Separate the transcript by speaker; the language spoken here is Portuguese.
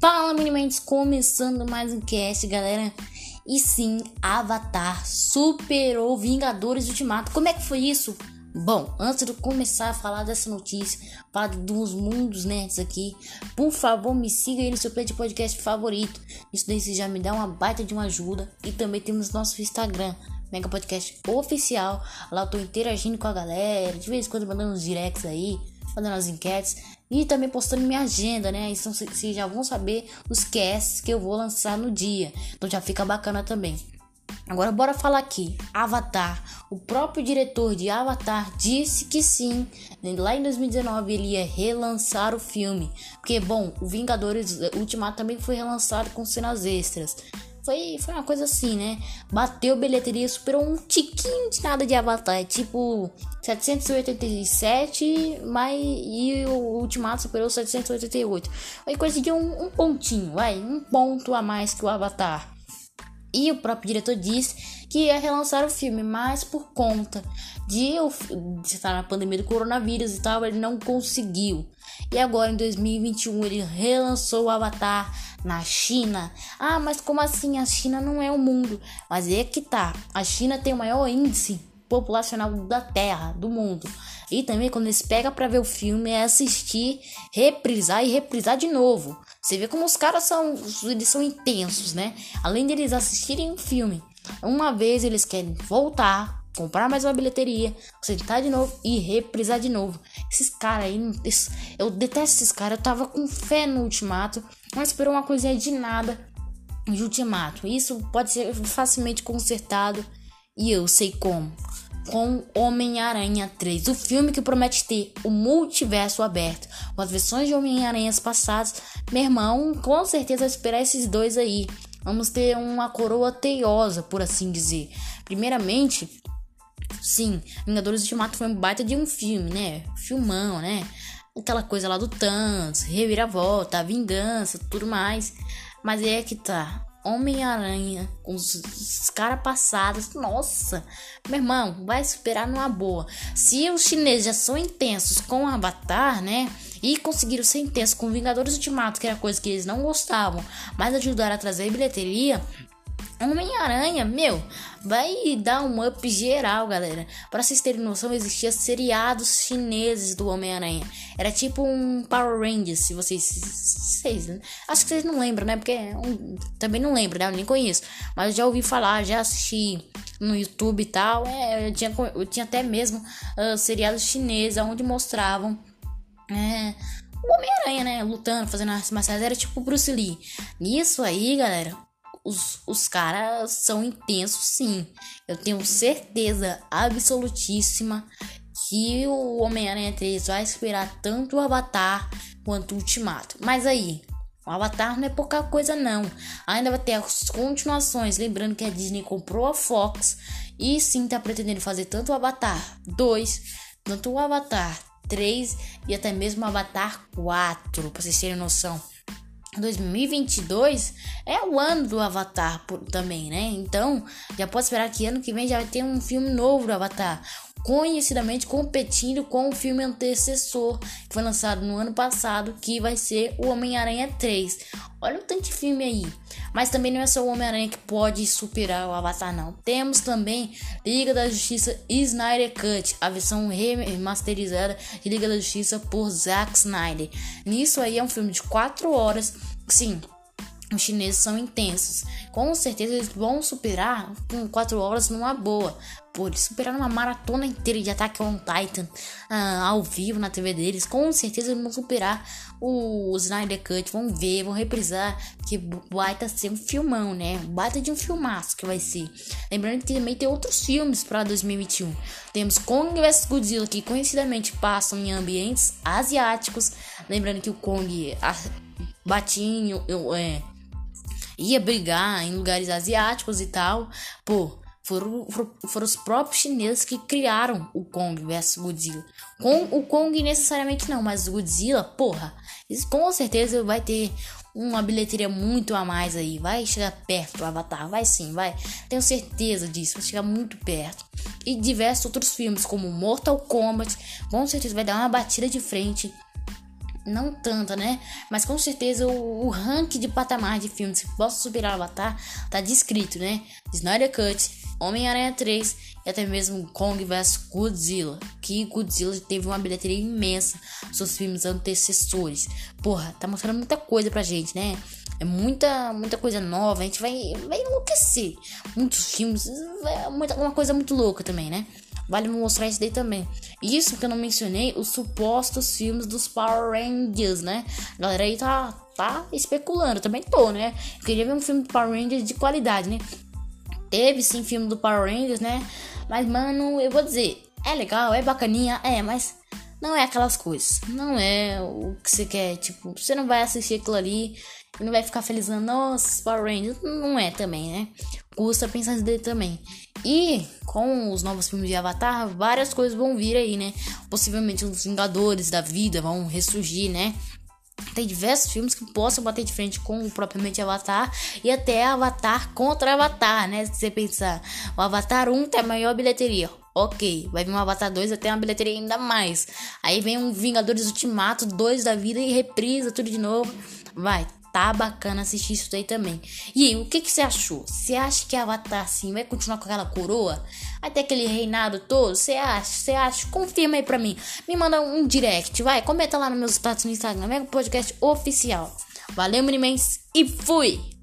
Speaker 1: Fala, Minimentes, começando mais um cast, galera. E sim, Avatar superou Vingadores Ultimato. Como é que foi isso? Bom, antes de eu começar a falar dessa notícia, falar dos mundos nerds aqui, por favor me siga aí no seu play de podcast favorito. Isso daí já me dá uma baita de uma ajuda. E também temos nosso Instagram, Mega Podcast Oficial. Lá eu tô interagindo com a galera, de vez em quando mandando uns directs aí, fazendo as enquetes. E também postando minha agenda, né? Então vocês já vão saber os casts que eu vou lançar no dia. Então já fica bacana também. Agora bora falar aqui. Avatar. O próprio diretor de Avatar disse que sim. Lá em 2019 ele ia relançar o filme. Porque, bom, o Vingadores Ultimato também foi relançado com cenas extras. Foi, foi uma coisa assim, né? Bateu bilheteria, superou um tiquinho de nada de Avatar. É tipo 787, mas e o Ultimato superou 788. Foi coisa de um, um pontinho, vai, um ponto a mais que o Avatar. E o próprio diretor disse que ia relançar o filme, mas por conta de, de estar na pandemia do coronavírus e tal, ele não conseguiu. E agora em 2021 ele relançou o Avatar na China. Ah, mas como assim? A China não é o mundo. Mas é que tá. A China tem o maior índice populacional da Terra, do mundo. E também quando eles pegam para ver o filme é assistir, reprisar e reprisar de novo. Você vê como os caras são, eles são intensos, né? Além de eles assistirem o filme, uma vez eles querem voltar comprar mais uma bilheteria, sentar de novo e reprisar de novo. Esses caras aí, eu detesto esses caras. Eu tava com fé no Ultimato, mas esperou uma coisinha de nada de Ultimato. Isso pode ser facilmente consertado e eu sei como. Com Homem-Aranha 3, o filme que promete ter o multiverso aberto, com as versões de Homem-Aranhas passadas. Meu irmão, com certeza esperar esses dois aí. Vamos ter uma coroa teiosa, por assim dizer. Primeiramente, Sim, Vingadores Ultimato foi um baita de um filme, né? Filmão, né? Aquela coisa lá do Thanos, reviravolta, vingança, tudo mais. Mas é que tá. Homem-Aranha, com os, os caras passados, nossa, meu irmão, vai superar numa boa. Se os chineses já são intensos com o Avatar, né? E conseguiram ser intensos com Vingadores Ultimato, que era coisa que eles não gostavam, mas ajudaram a trazer bilheteria, Homem-Aranha, meu, vai dar um up geral, galera. Para vocês terem noção, existia seriados chineses do Homem-Aranha. Era tipo um Power Rangers, se vocês, vocês acho que vocês não lembram, né? Porque um, também não lembro, né? Eu nem conheço, mas eu já ouvi falar, já assisti no YouTube e tal. É, eu tinha, eu tinha até mesmo uh, seriados chineses onde mostravam é, o Homem-Aranha, né? Lutando, fazendo artes marciais. Era tipo Bruce Lee. Nisso aí, galera, os, os caras são intensos, sim. Eu tenho certeza absolutíssima que o Homem-Aranha 3 vai esperar tanto o Avatar quanto o Ultimato. Mas aí, o Avatar não é pouca coisa não. Ainda vai ter as continuações. Lembrando que a Disney comprou a Fox e sim tá pretendendo fazer tanto o Avatar 2, tanto o Avatar 3 e até mesmo o Avatar 4, pra vocês terem noção. 2022 é o ano do Avatar também, né? Então, já pode esperar que ano que vem já vai ter um filme novo do Avatar, conhecidamente competindo com o filme antecessor, que foi lançado no ano passado, que vai ser o Homem-Aranha 3. Olha o tanto de filme aí. Mas também não é só o Homem-Aranha que pode superar o Avatar, não. Temos também Liga da Justiça Snyder Cut, a versão remasterizada de Liga da Justiça por Zack Snyder. Nisso aí é um filme de 4 horas. Sim, os chineses são intensos. Com certeza eles vão superar com 4 horas numa boa. Pô, eles superaram uma maratona inteira de Attack on Titan uh, ao vivo na TV deles. Com certeza eles vão superar o, Snyder Cut. Vão ver, vão reprisar. Que vai estar ser um filmão, né? Baita de um filmaço que vai ser. Lembrando que também tem outros filmes para 2021. Temos Kong vs Godzilla, que conhecidamente passam em ambientes asiáticos. Lembrando que o Kong a, batinho, é, ia brigar em lugares asiáticos e tal. Pô, foram, foram os próprios chineses que criaram o Kong vs Godzilla. Com o Kong necessariamente não, mas o Godzilla, porra, com certeza vai ter uma bilheteria muito a mais aí. Vai chegar perto do Avatar, vai sim, vai. Tenho certeza disso, vai chegar muito perto. E diversos outros filmes, como Mortal Kombat, com certeza vai dar uma batida de frente não tanta, né? Mas com certeza o, o ranking de patamar de filmes que possa superar Avatar tá descrito, né? Snyder Cut, Homem-Aranha 3 e até mesmo Kong vs Godzilla. Que Godzilla teve uma bilheteria imensa seus filmes antecessores. Porra, tá mostrando muita coisa pra gente, né? É muita, muita coisa nova, a gente vai, vai enlouquecer. Muitos filmes, é muita, uma coisa muito louca também, né? Vale mostrar isso daí também. Isso que eu não mencionei, os supostos filmes dos Power Rangers, né? A galera aí tá, tá especulando, também tô, né? Eu queria ver um filme do Power Rangers de qualidade, né? Teve sim filme do Power Rangers, né? Mas, mano, eu vou dizer, é legal, é bacaninha, é, mas não é aquelas coisas. Não é o que você quer. Tipo, você não vai assistir aquilo ali e não vai ficar felizando, nossa, Power Rangers. Não é também, né? Custa pensar nisso dele também. E com os novos filmes de Avatar, várias coisas vão vir aí, né? Possivelmente os Vingadores da vida vão ressurgir, né? Tem diversos filmes que possam bater de frente com o propriamente Avatar e até Avatar contra Avatar, né? Se você pensar, o Avatar 1 tem a maior bilheteria. Ok, vai vir um Avatar 2 até uma bilheteria ainda mais. Aí vem um Vingadores Ultimato 2 da vida e reprisa tudo de novo. Vai, tá bacana assistir isso daí também. E aí, o que, que você achou? Você acha que Avatar sim vai continuar com aquela coroa? Ter aquele reinado todo? Você acha? Você acha? Confirma aí pra mim. Me manda um direct, vai. Comenta lá nos meus status no Instagram, Mega Podcast Oficial. Valeu, Minimens, e fui!